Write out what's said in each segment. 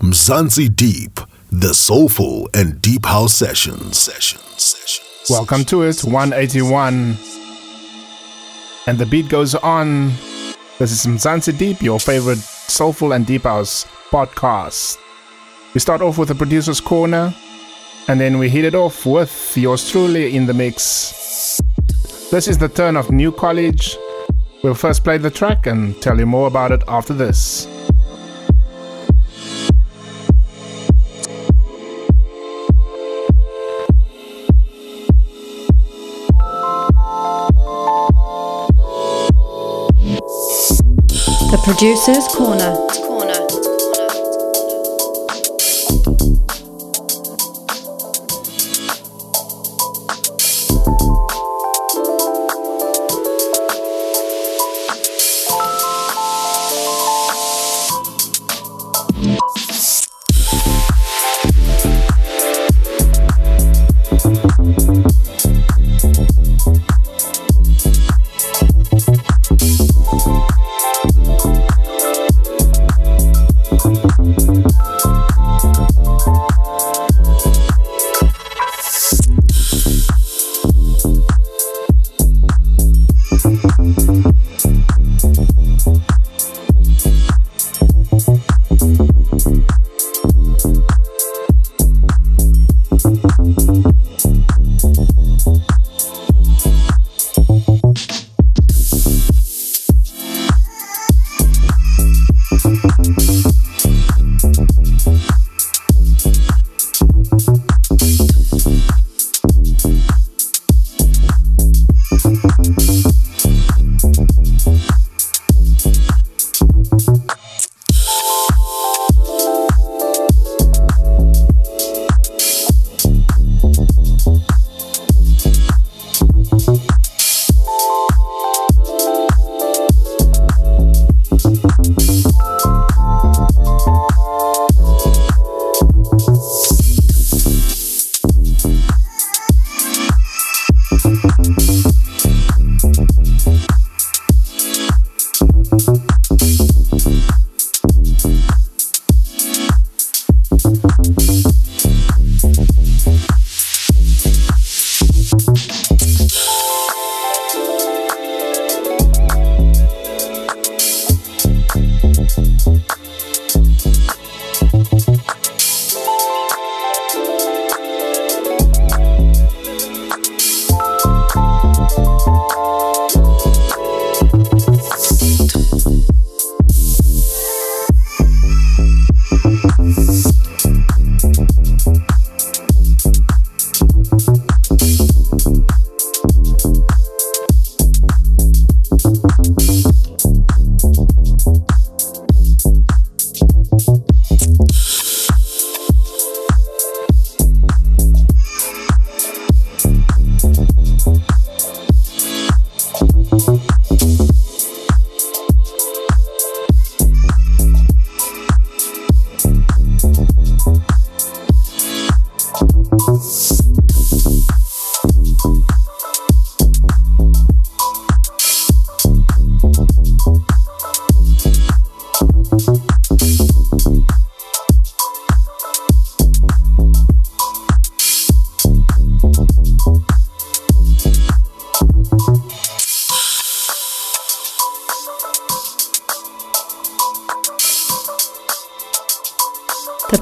Mzansi Deep, the soulful and deep house sessions. Sessions. Sessions. Welcome to it, 181. And the beat goes on. This is Mzansi Deep, your favorite soulful and deep house podcast. We start off with the producer's corner, and then we hit it off with yours truly in the mix. This is the turn of New College. We'll first play the track and tell you more about it after this. The Producer's Corner. Corner.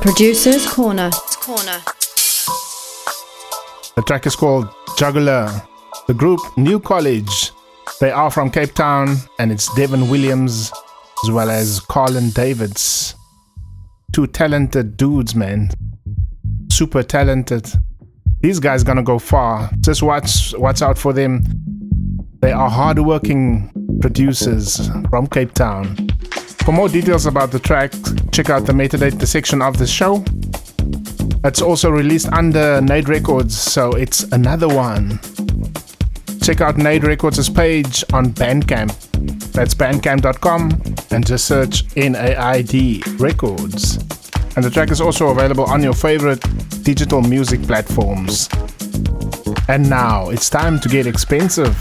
Producer's Corner. Corner. The track is called Juggler. The group New College. They are from Cape Town and it's Devin Williams as well as Colin Davids. Two talented dudes, man. Super talented. These guys gonna go far. Just watch watch out for them. They are hardworking producers from Cape Town. For more details about the track, check out the metadata section of the show. It's also released under Nade Records, so it's another one. Check out Nade Records' page on Bandcamp. That's bandcamp.com and just search NAID Records. And the track is also available on your favorite digital music platforms. And now it's time to get expensive.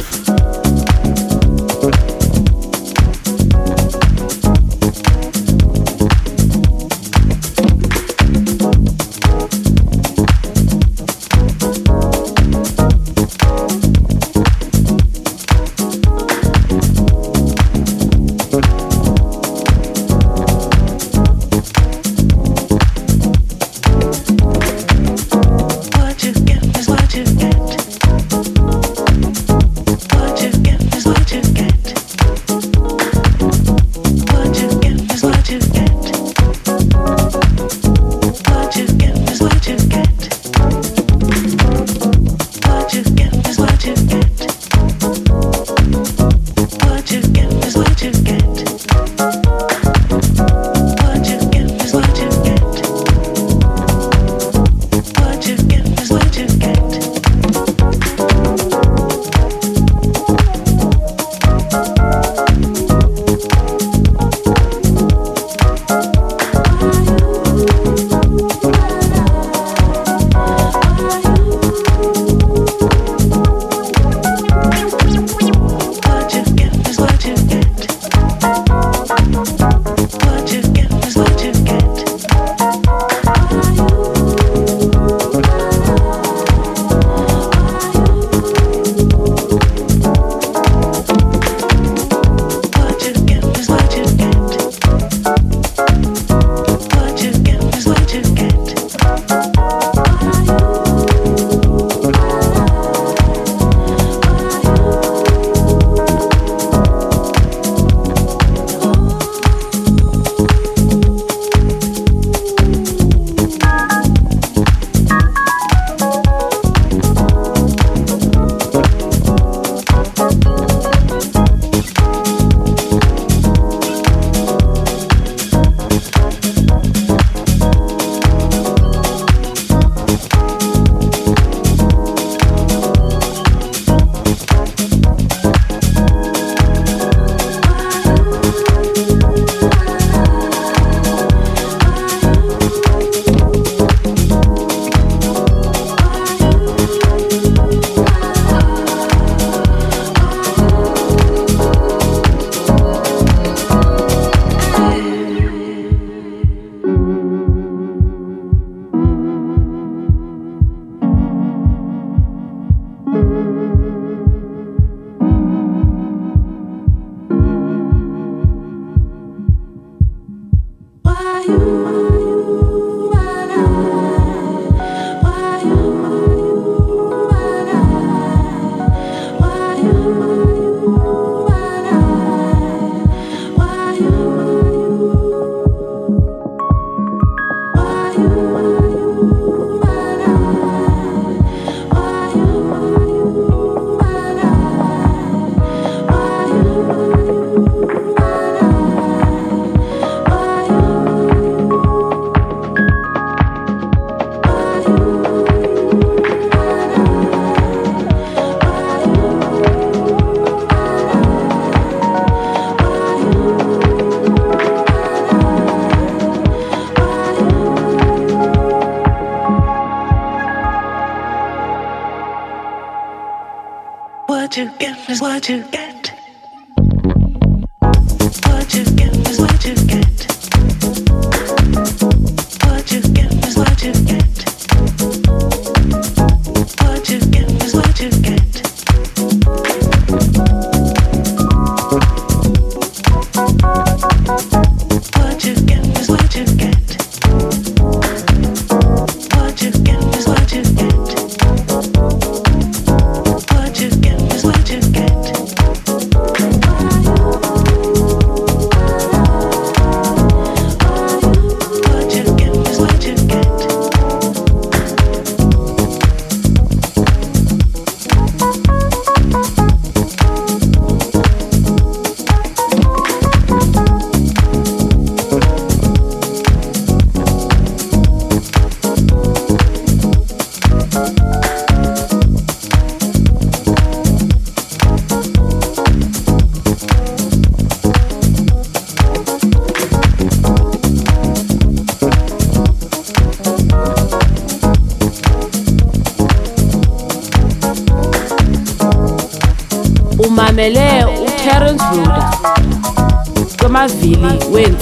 Umamele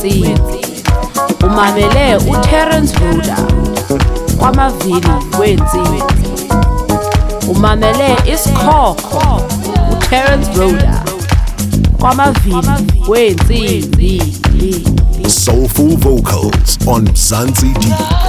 kwamavili umamele uTerence Ruda kwamavili wensimbi umamele isikhokho uTerence Ruda kwamavili wensimbi Soulful vocals on Mzansi Deep.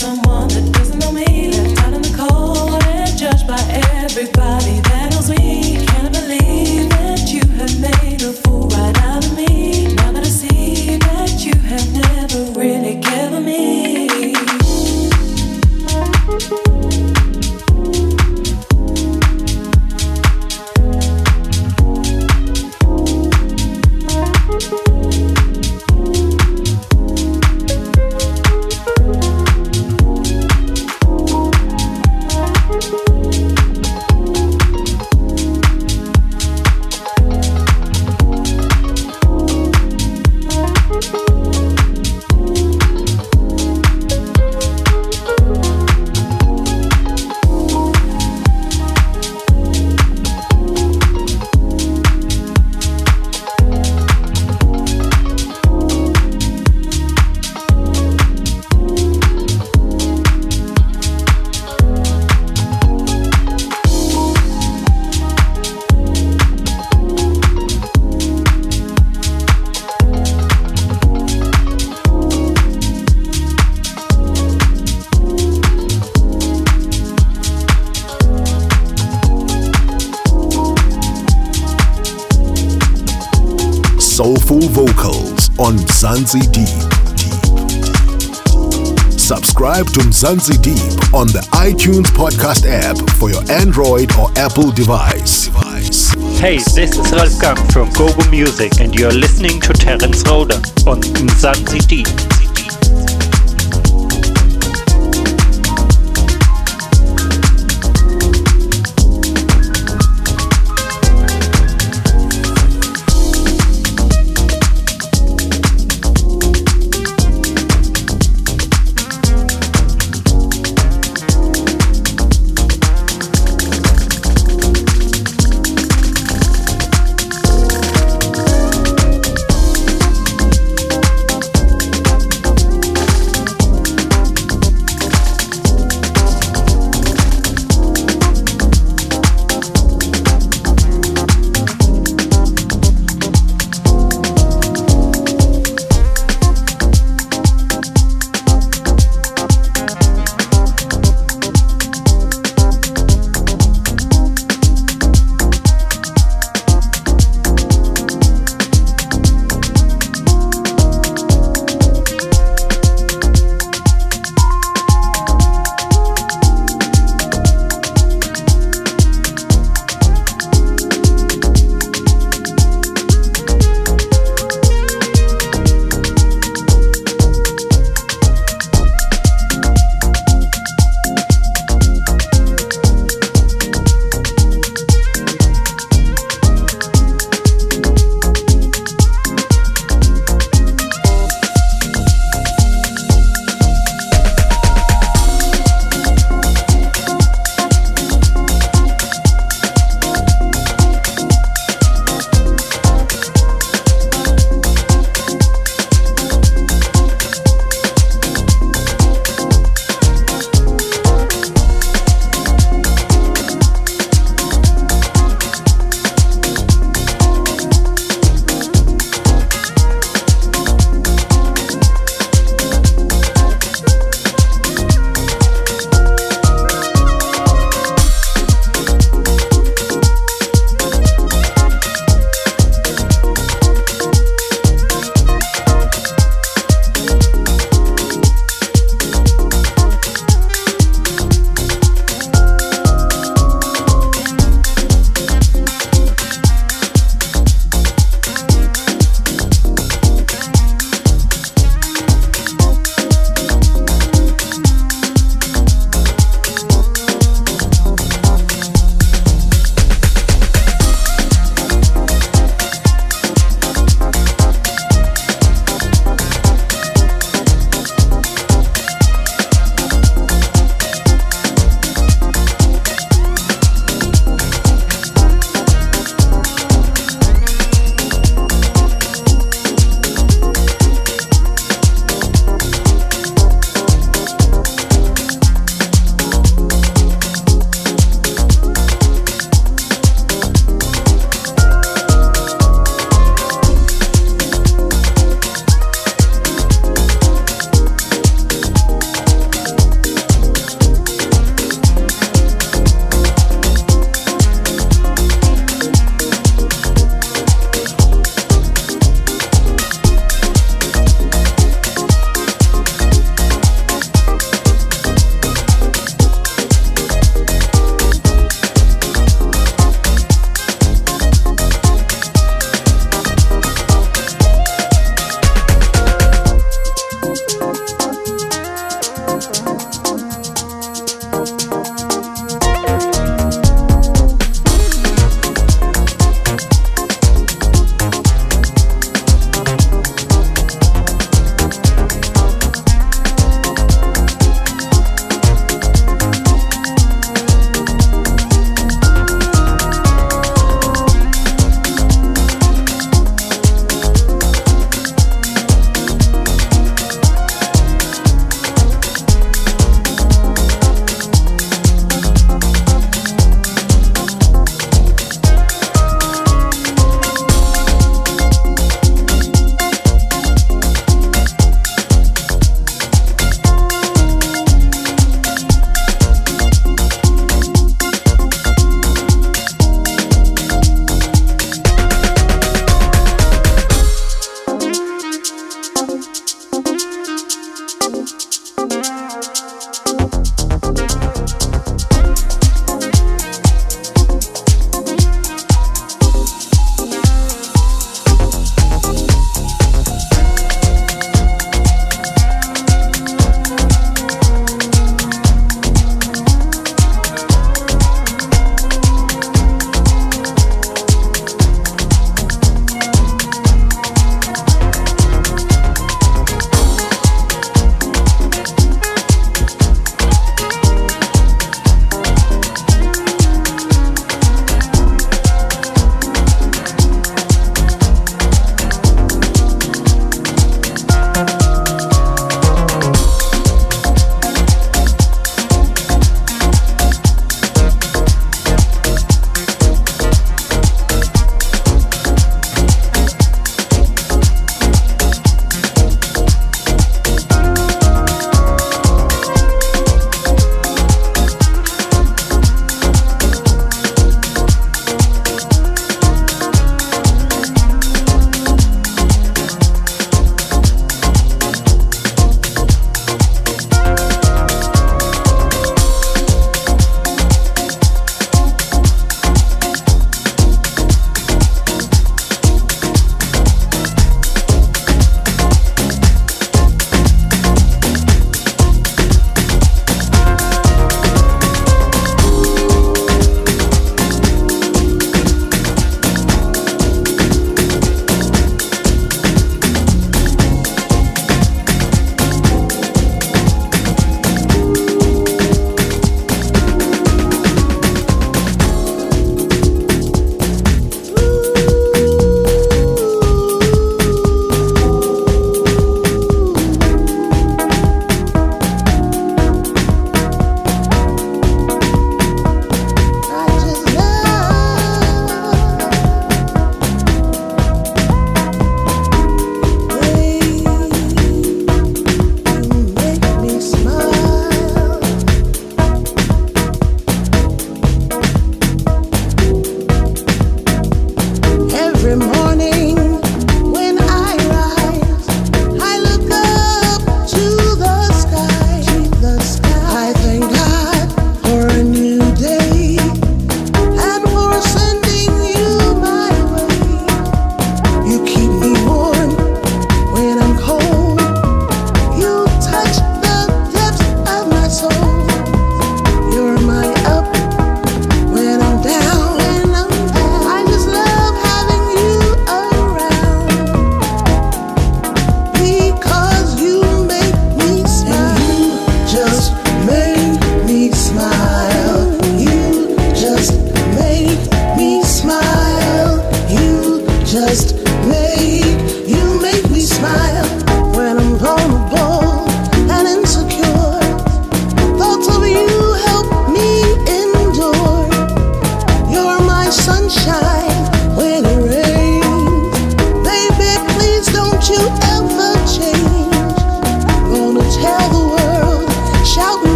someone that on Mzansi Deep. Subscribe to Mzansi Deep on the iTunes podcast app for your Android or Apple device. Hey, this is Gang from Gogo Music, and you're listening to Terence Roder on Mzansi Deep.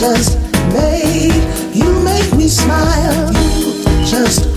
just made, you make me smile. You just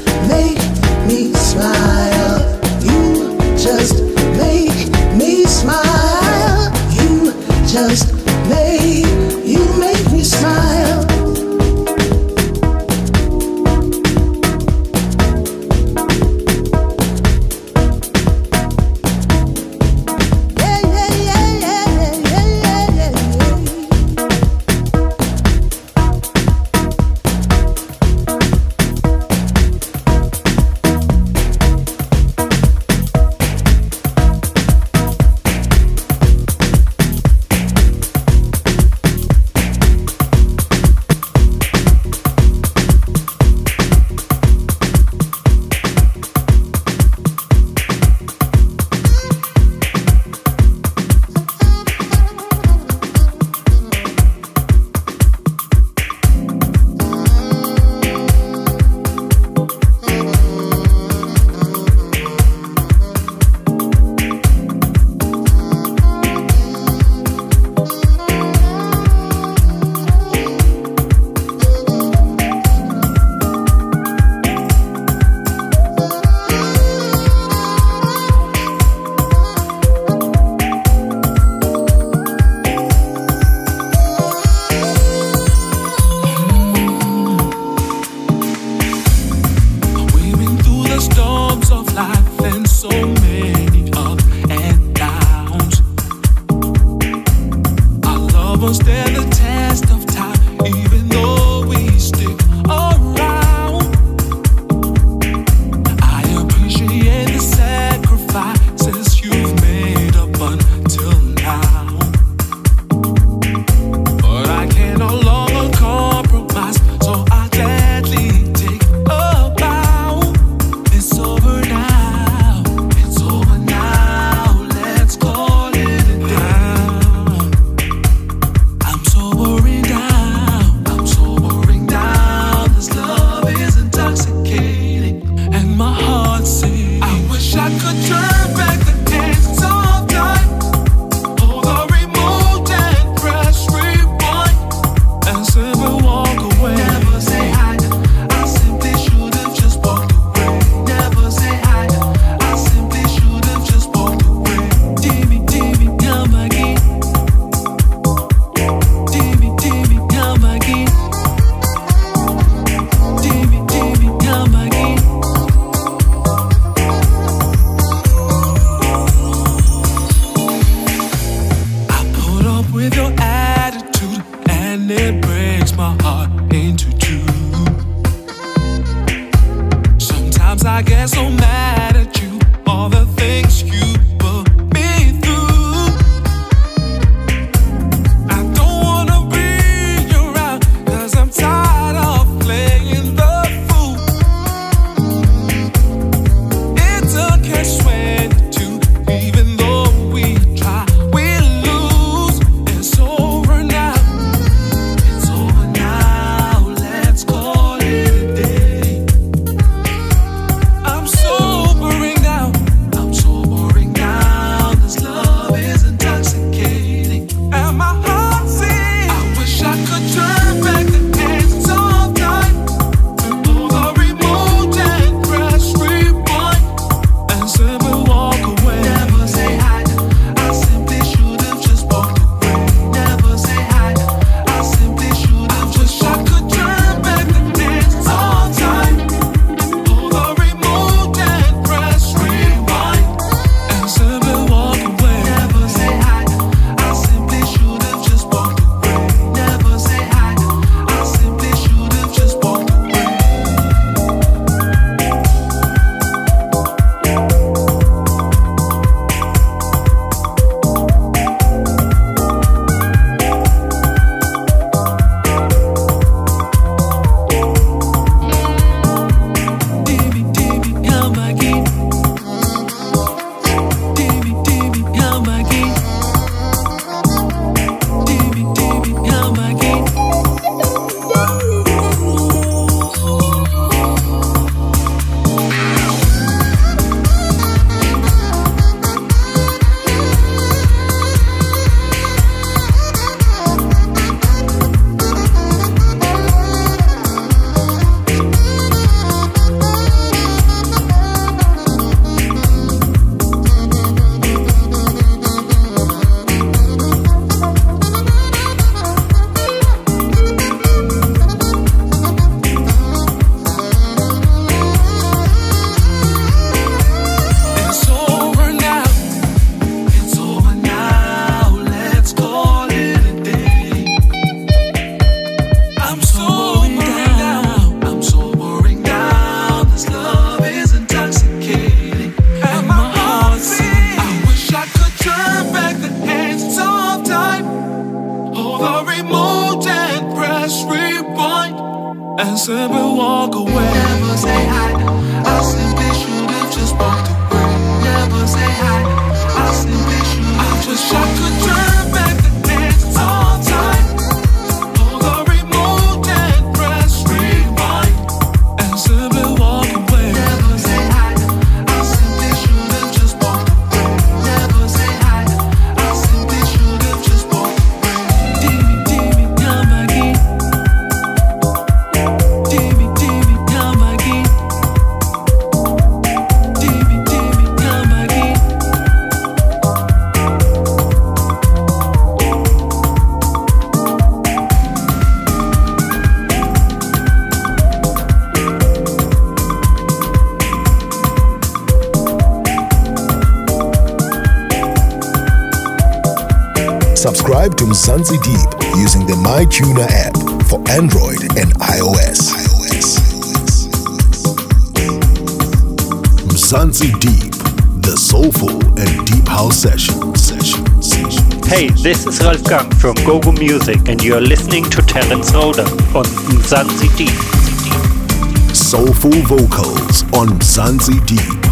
Subscribe MyTuner app for Android and iOS. Mzansi Deep, the soulful and deep house session. Session. Hey, this is Ralf Gum from GoGo Music, and you're listening to Terence Roda on Mzansi Deep. Soulful vocals on Mzansi Deep.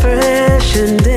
fresh and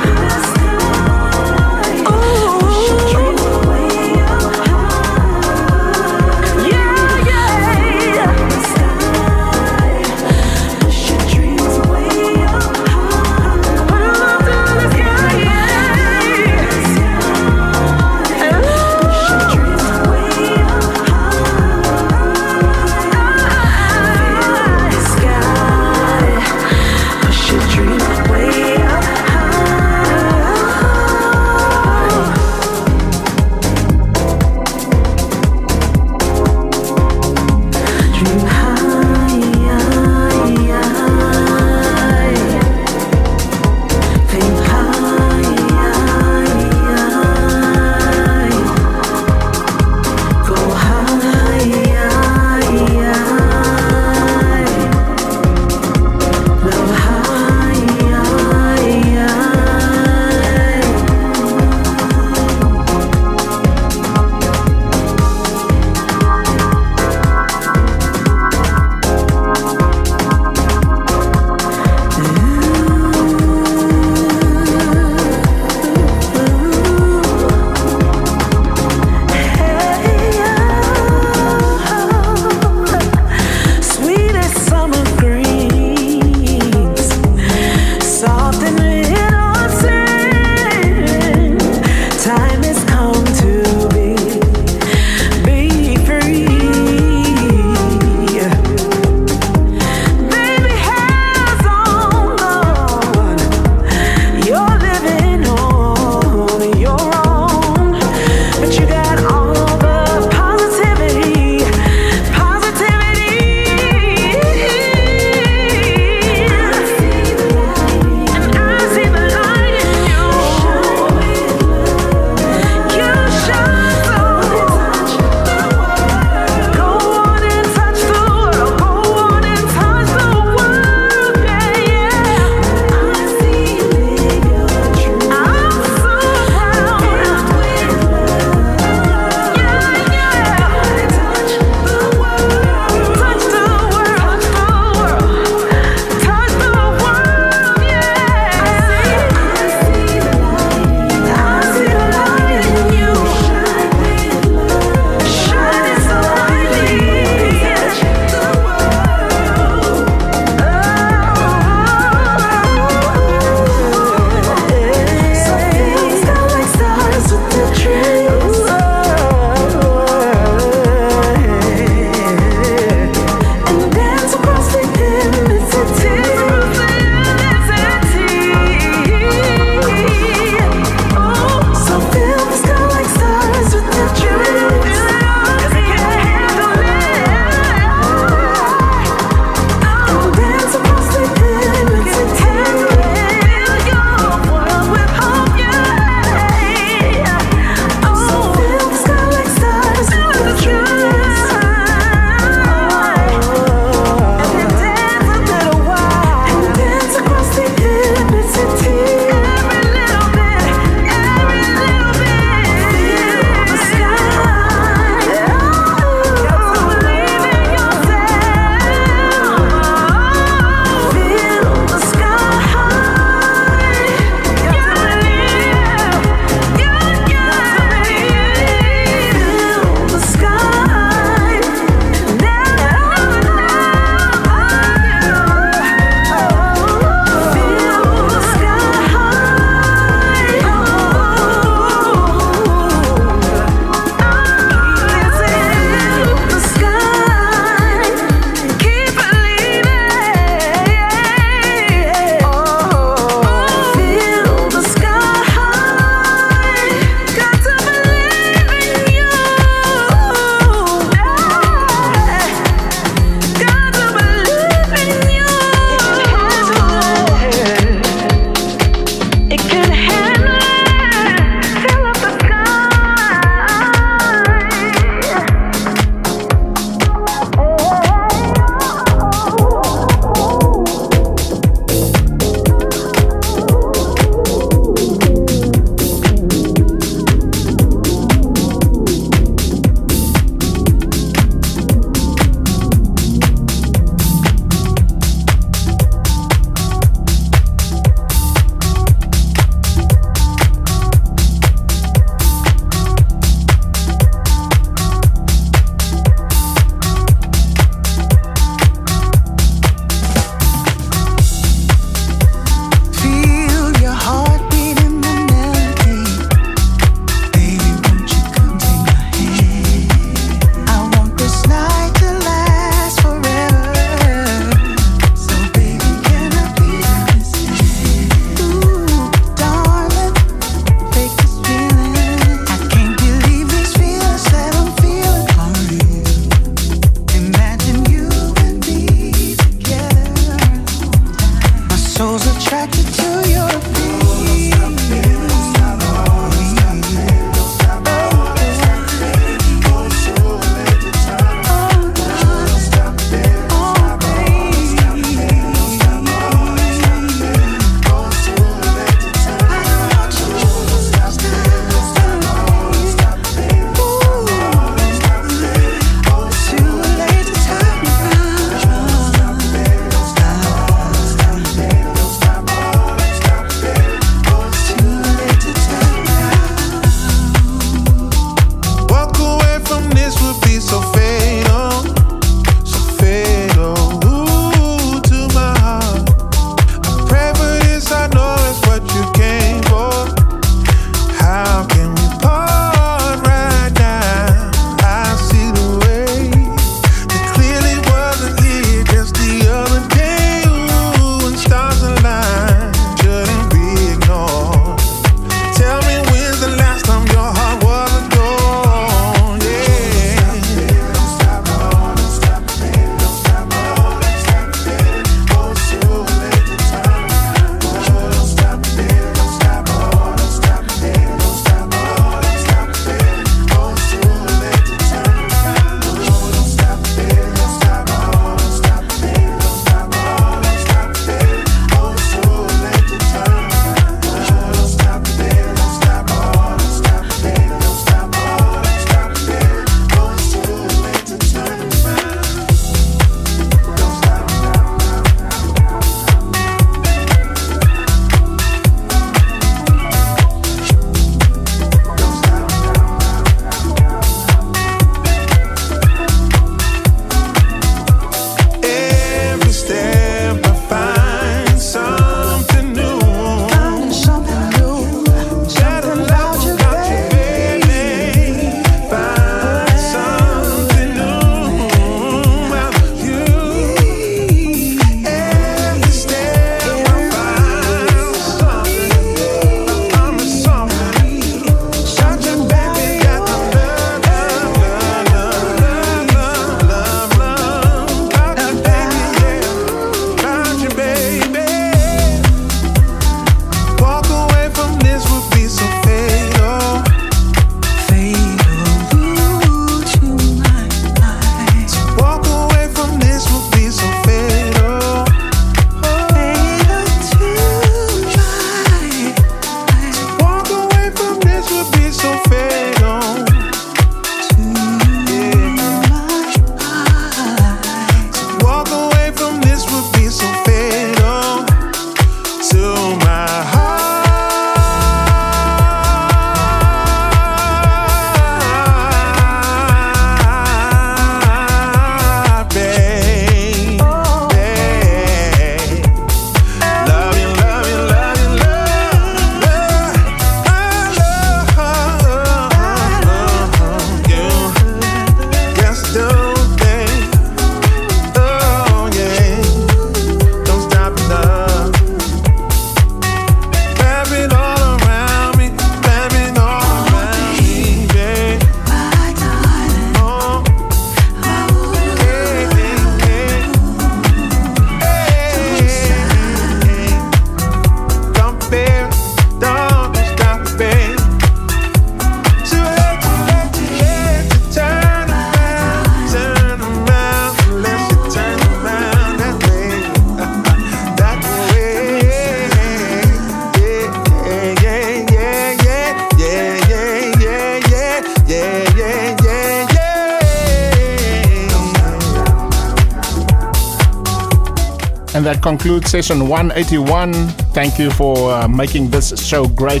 And that concludes session 181. Thank you for uh, making this show great.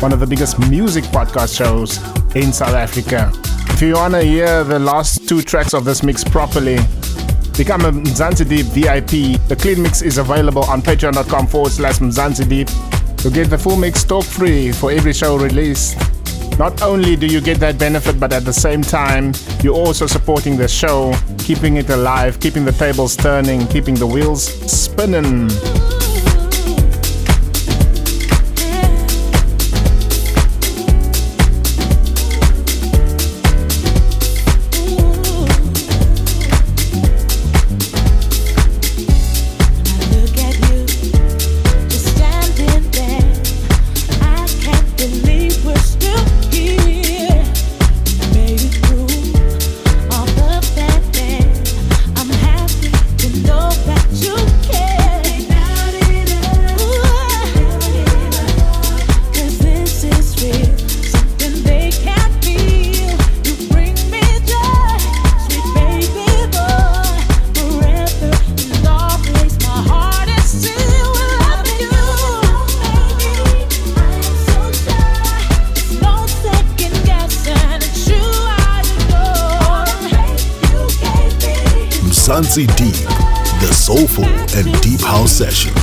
One of the biggest music podcast shows in South Africa. If you want to hear the last two tracks of this mix properly, become a Mzansi Deep VIP. The clean mix is available on patreon.com forward slash Mzansi Deep. You get the full mix talk free for every show released. Not only do you get that benefit, but at the same time, you're also supporting the show, keeping it alive, keeping the tables turning, keeping the wheels spinning. House sessions.